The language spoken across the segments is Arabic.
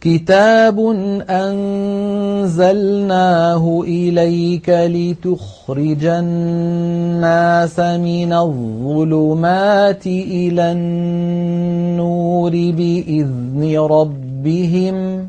كتاب أنزلناه إليك لتخرج الناس من الظلمات إلى النور بإذن ربهم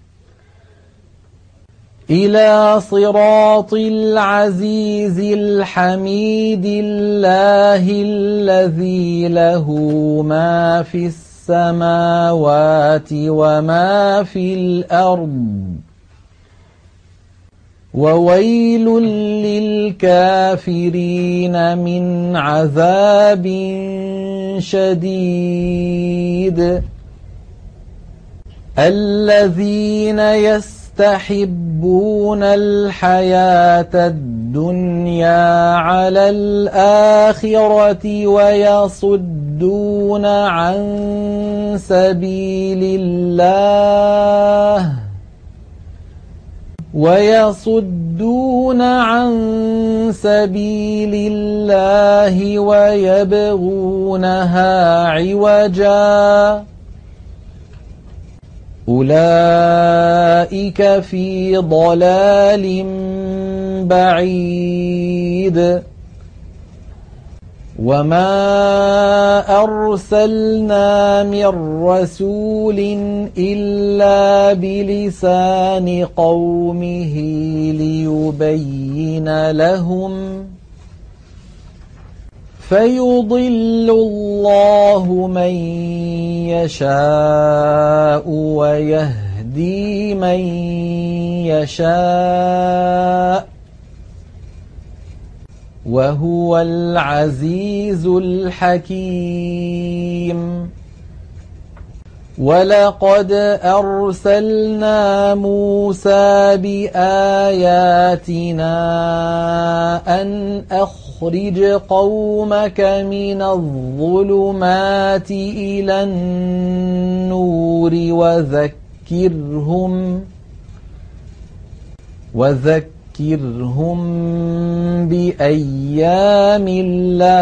إلى صراط العزيز الحميد الله الذي له ما في السماوات وما في الأرض. وويل للكافرين من عذاب شديد. الذين يس يستحبون الحياة الدنيا على الآخرة ويصدون عن سبيل الله ويصدون عن سبيل الله ويبغونها عوجاً أولئك في ضلال بعيد. وما أرسلنا من رسول إلا بلسان قومه ليبين لهم فيضل الله من يشاء ويهدي من يشاء وهو العزيز الحكيم. ولقد أرسلنا موسى بآياتنا أن أخرج قومك من الظلمات إلى النور وذكرهم وذكرهم بأيام الله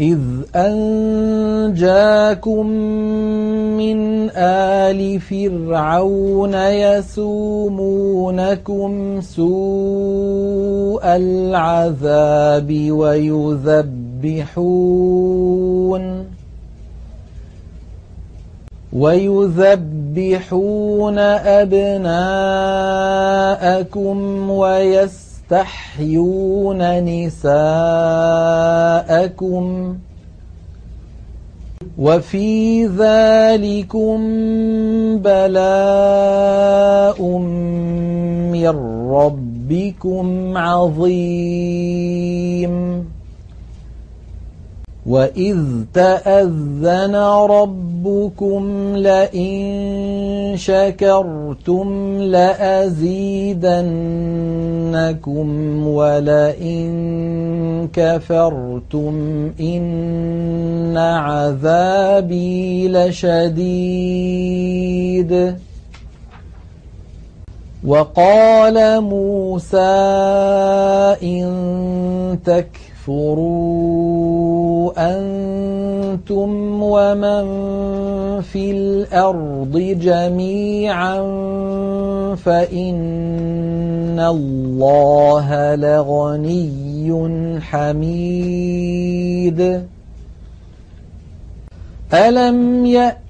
إذ أنجاكم من آل فرعون يسومونكم سوء العذاب ويذبحون ويذبحون أبناءكم ويس تستحيون نساءكم وفي ذلكم بلاء من ربكم عظيم. وإذ تأذن ربكم لئن شكرتم لأزيدنكم ولئن كفرتم إن عذابي لشديد وقال موسى إن تكفر فاكفروا أنتم ومن في الأرض جميعا فإن الله لغني حميد. ألم يأت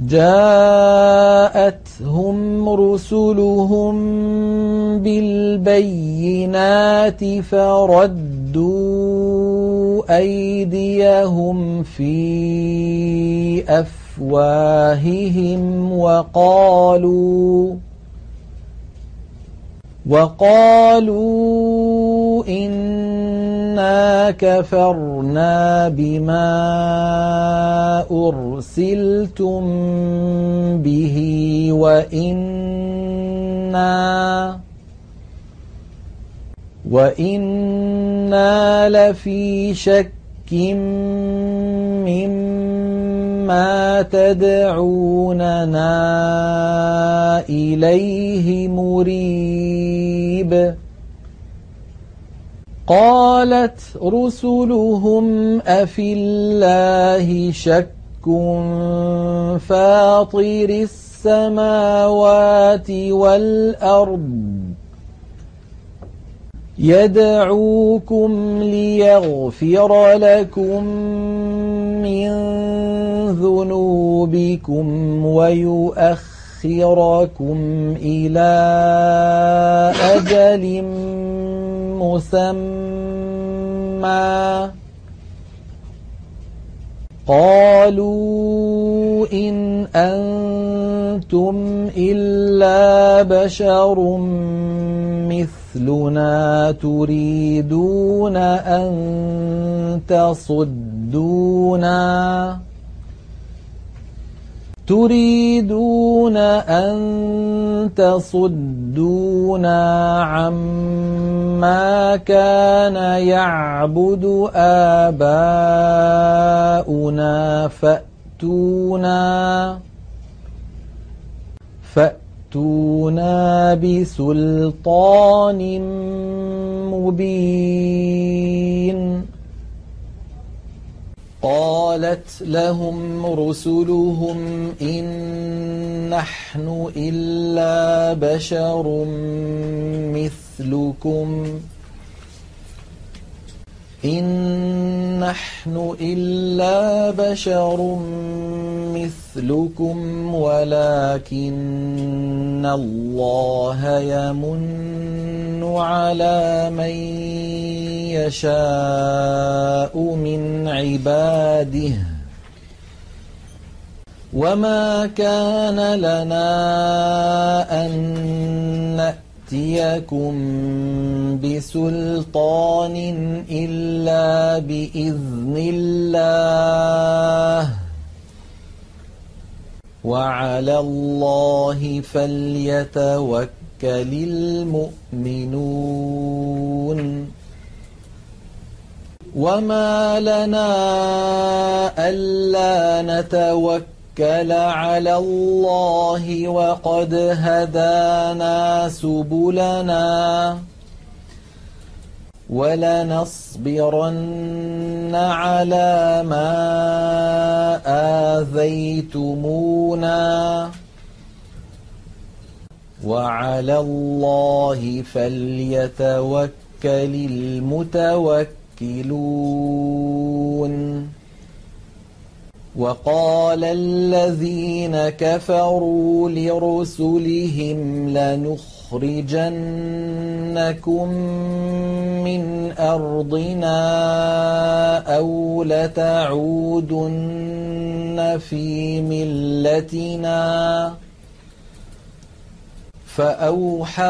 جاءتهم رسلهم بالبينات فردوا أيديهم في أفواههم وقالوا وقالوا إنا كفرنا بما أرسلتم به وإنا وإنا لفي شك مما تدعوننا إليه مريب. قالت رسلهم أفي الله شك فاطر السماوات والأرض. يدعوكم ليغفر لكم من ذنوبكم ويؤخركم إلى أجل مسمى. قالوا إن أنتم إلا بشر مثلنا تريدون أن تصدونا. تريدون أن تصدونا عما كان يعبد آباؤنا فأتونا فأتونا بسلطان مبين. قالت لهم رسلهم إن نحن إلا بشر مثلكم. إن نحن إلا بشر مثلكم ولكن الله يمن على من يشاء من عباده. وما كان لنا أن نأتيكم بسلطان إلا بإذن الله. وعلى الله فليتوكل المؤمنون. وما لنا ألا نتوكل على الله وقد هدانا سبلنا ولنصبرن على ما آذيتمونا وعلى الله فليتوكل المتوكلون وقال الذين كفروا لرسلهم لنخرجنكم من أرضنا أو لتعودن في ملتنا فأوحى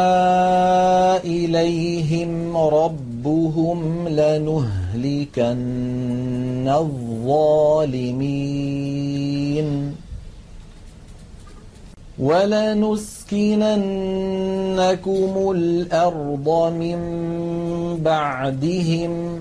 إليهم ربهم لنهلكن الظالمين ولنسكننكم الأرض من بعدهم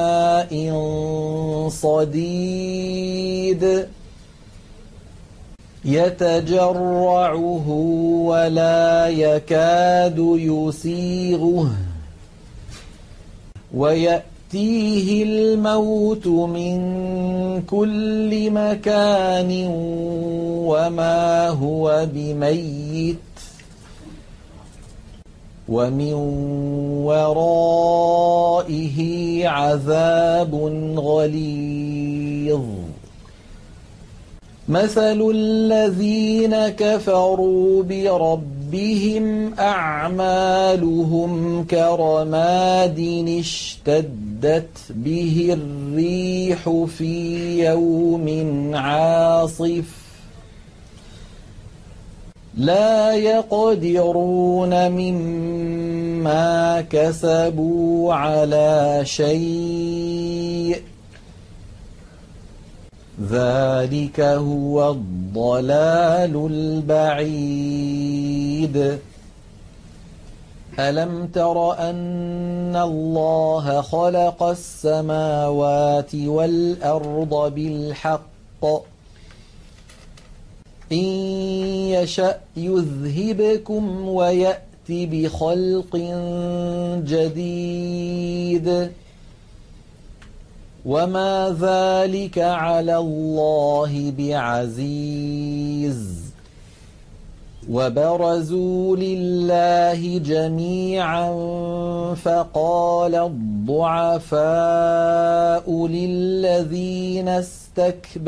صديد. يتجرعه ولا يكاد يسيغه. ويأتيه الموت من كل مكان وما هو بميت. ومن ورائه عذاب غليظ. مثل الذين كفروا بربهم أعمالهم كرماد اشتدت به الريح في يوم عاصف. لا يقدرون مما كسبوا على شيء. ذلك هو الضلال البعيد. ألم تر أن الله خلق السماوات والأرض بالحق؟ إن يشأ يذهبكم ويأت بخلق جديد. وما ذلك على الله بعزيز. وبرزوا لله جميعا فقال الضعفاء للذين استكبروا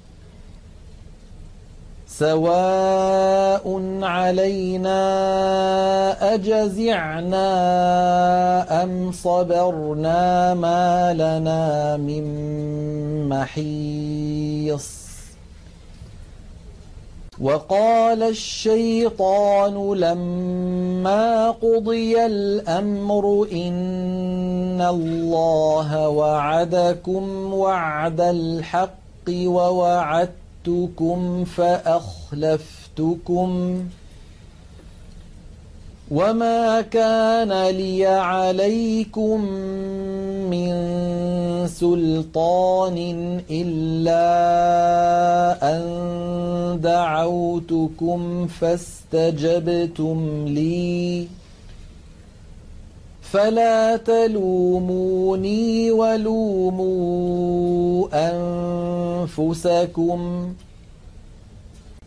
سواء علينا أجزعنا أم صبرنا ما لنا من محيص. وقال الشيطان لما قضي الأمر إن الله وعدكم وعد الحق ووعدتم وعدتكم فأخلفتكم وما كان لي عليكم من سلطان إلا أن دعوتكم فاستجبتم لي فلا تلوموني ولوموا أنفسكم.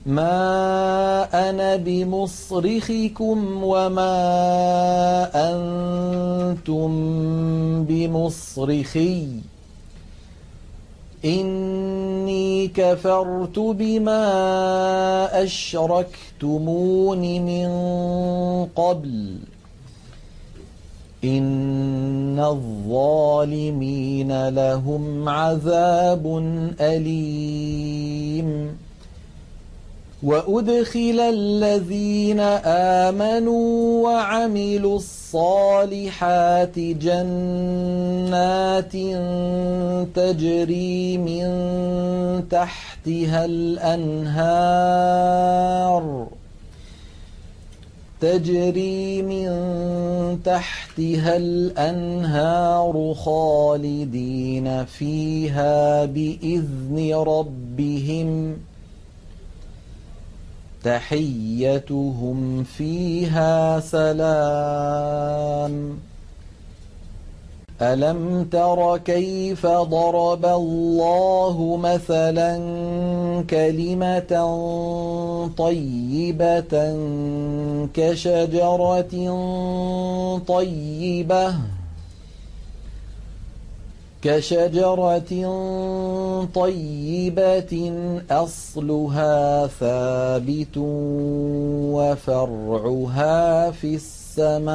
ما أنا بمصرخكم وما أنتم بمصرخي. إني كفرت بما أشركتمون من قبل. إن الظالمين لهم عذاب أليم. وأدخل الذين آمنوا وعملوا الصالحات جنات تجري من تحتها الأنهار تجري من تحتها الأنهار خالدين فيها بإذن ربهم ۖ. تحيتهم فيها سلام. ألم تر كيف ضرب الله مثلا كلمة طيبة كشجرة طيبة كشجرة طيبة أصلها ثابت وفرعها في السماء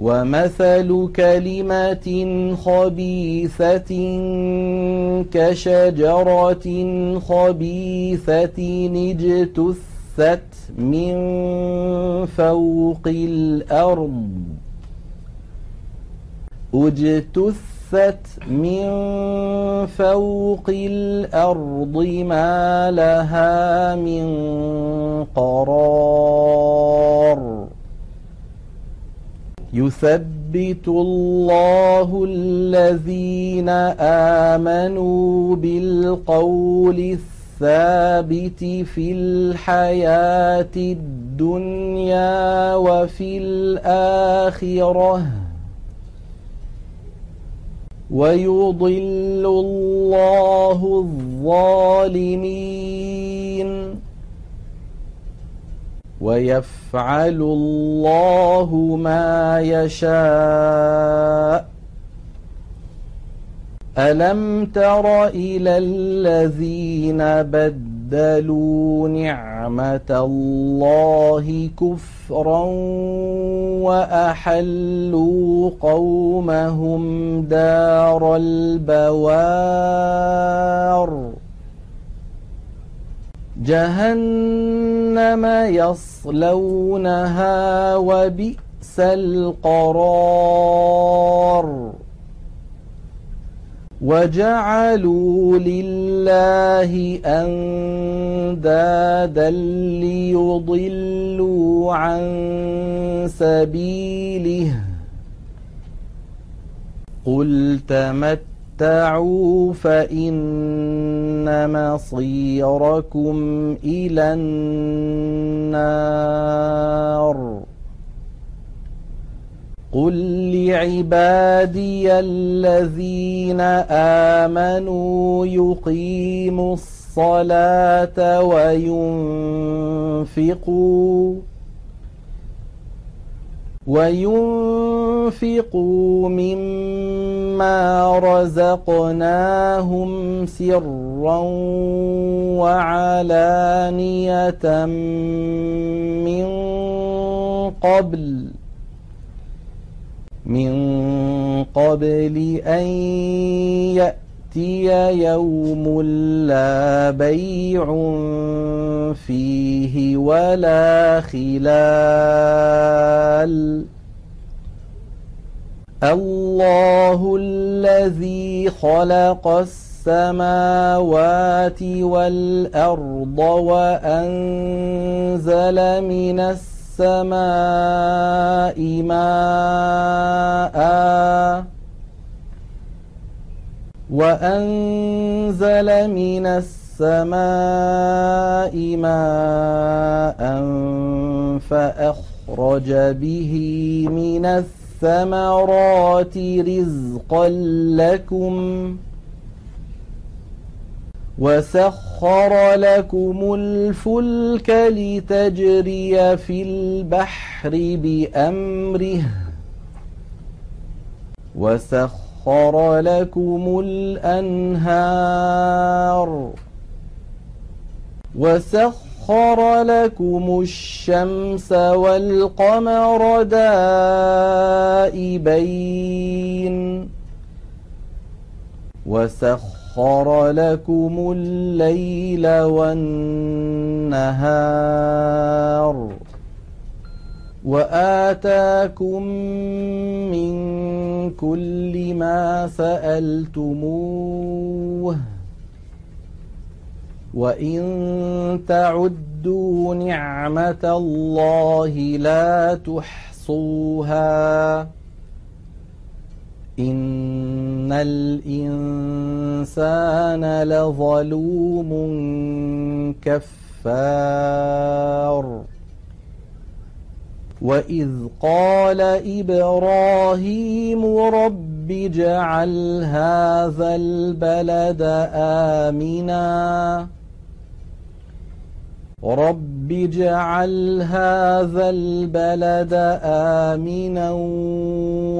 ومثل كلمة خبيثة كشجرة خبيثة اجتثت من فوق الأرض. اجتثت من فوق الأرض ما لها من قرار. يثبت الله الذين آمنوا بالقول الثابت في الحياة الدنيا وفي الآخرة. ويضل الله الظالمين. ويفعل الله ما يشاء. ألم تر إلى الذين بدلوا نعمة الله كفرا وأحلوا قومهم دار البوار؟ جهنم يصلونها وبئس القرار. وجعلوا لله أندادا ليضلوا عن سبيله. قل تمتعوا فإن مصيركم إلى النار. قل لعبادي الذين آمنوا يقيموا الصلاة وينفقوا وينفقوا مما رزقناهم سرا وعلانية من قبل من قبل أن يأتي يوم لا بيع فيه ولا خلال. الله الذي خلق السماوات والأرض وأنزل من السماء ماء. وأنزل من السماء ماء فأخرج به من الثمرات رزقا لكم ۖ وسخر لكم الفلك لتجري في البحر بأمره وسخر لكم الأنهار وسخر لكم الشمس والقمر دائبين وسخر لكم الليل والنهار وآتاكم كل ما سألتموه. وإن تعدوا نعمة الله لا تحصوها. إن الإنسان لظلوم كفار. وإذ قال إبراهيم رب اجعل هذا البلد آمناً رب اجعل هذا البلد آمنا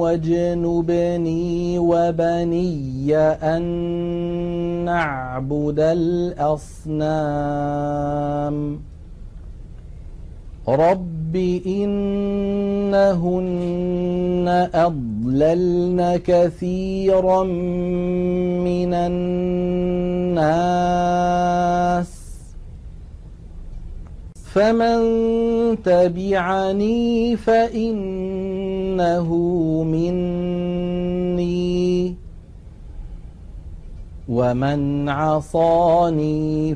واجنبني وبني أن نعبد الأصنام رب إنهن أضللن كثيرا من الناس فمن تبعني فإنه مني ومن عصاني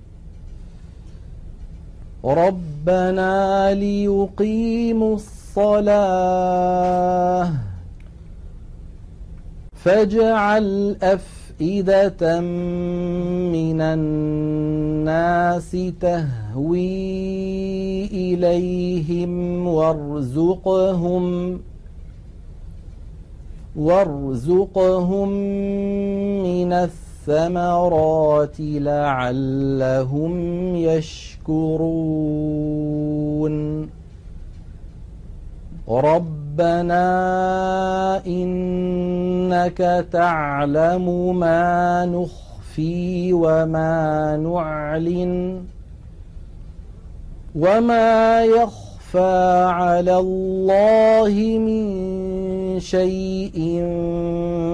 ربنا ليقيموا الصلاة. فاجعل أفئدة من الناس تهوي إليهم وارزقهم وارزقهم من الثمرات لعلهم يشكرون. ربنا إنك تعلم ما نخفي وما نعلن وما يخفى على الله من شيء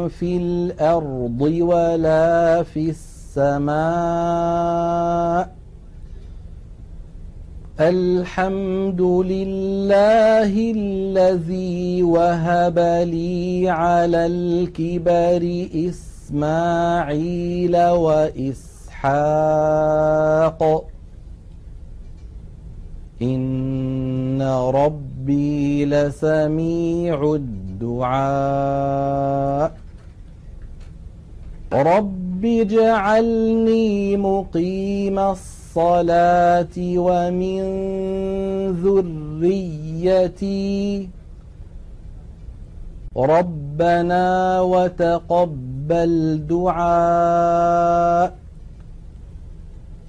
في الأرض ولا في السماء الحمد لله الذي وهب لي على الكبر إسماعيل وإسحاق إن ربي لسميع الدعاء. رب اجعلني مقيم الصلاة ومن ذريتي. ربنا وتقبل دعاء.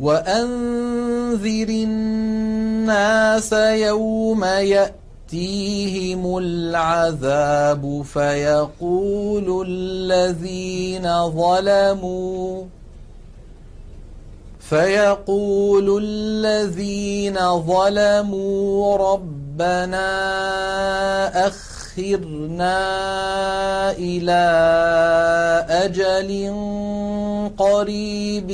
وأنذر الناس يوم يأتيهم العذاب فيقول الذين ظلموا فيقول الذين ظلموا ربنا أخرنا إلى أجل قريب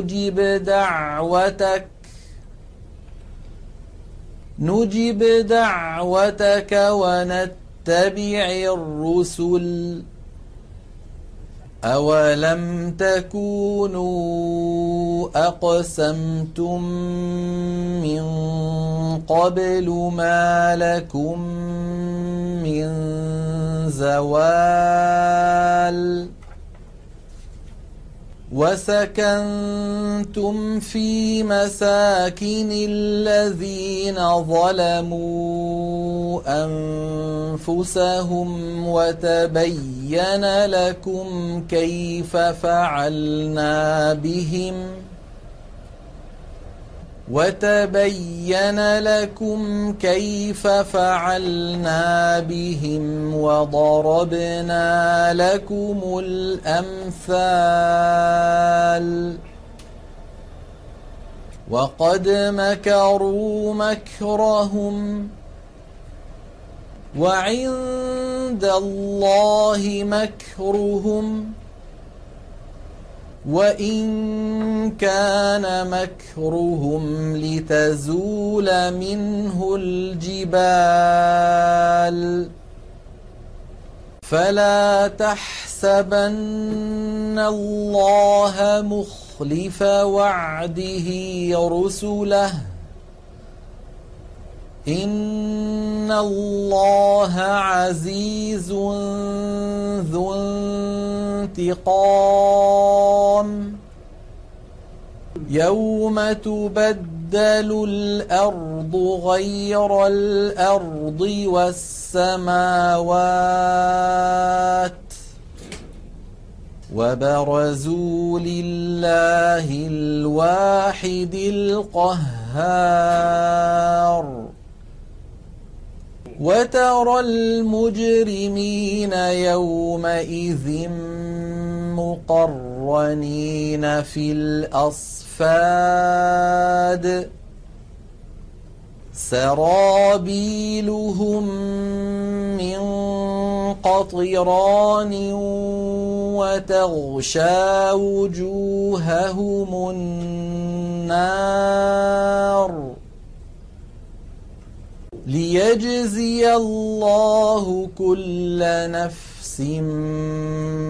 نجب دعوتك. نجب دعوتك ونتبع الرسل. أولم تكونوا أقسمتم من قبل ما لكم من زوال؟ وسكنتم في مساكن الذين ظلموا أنفسهم وتبين لكم كيف فعلنا بهم وتبين لكم كيف فعلنا بهم وضربنا لكم الأمثال. وقد مكروا مكرهم وعند الله مكرهم. وإن كان مكرهم لتزول منه الجبال فلا تحسبن الله مخلف وعده رسله إن الله عزيز ذو انتقام. يوم تبدل الأرض غير الأرض والسماوات وبرزوا لله الواحد القهار. وترى المجرمين يومئذ مقرنين في الأصفاد. سرابيلهم من قطران وتغشى وجوههم النار. ليجزي الله كل نفس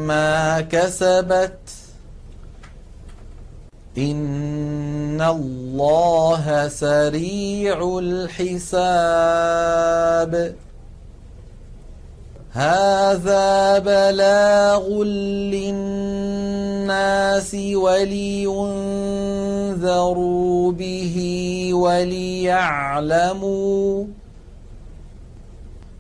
ما كسبت. إن الله سريع الحساب. هذا بلاغ للناس ولينذروا به وليعلموا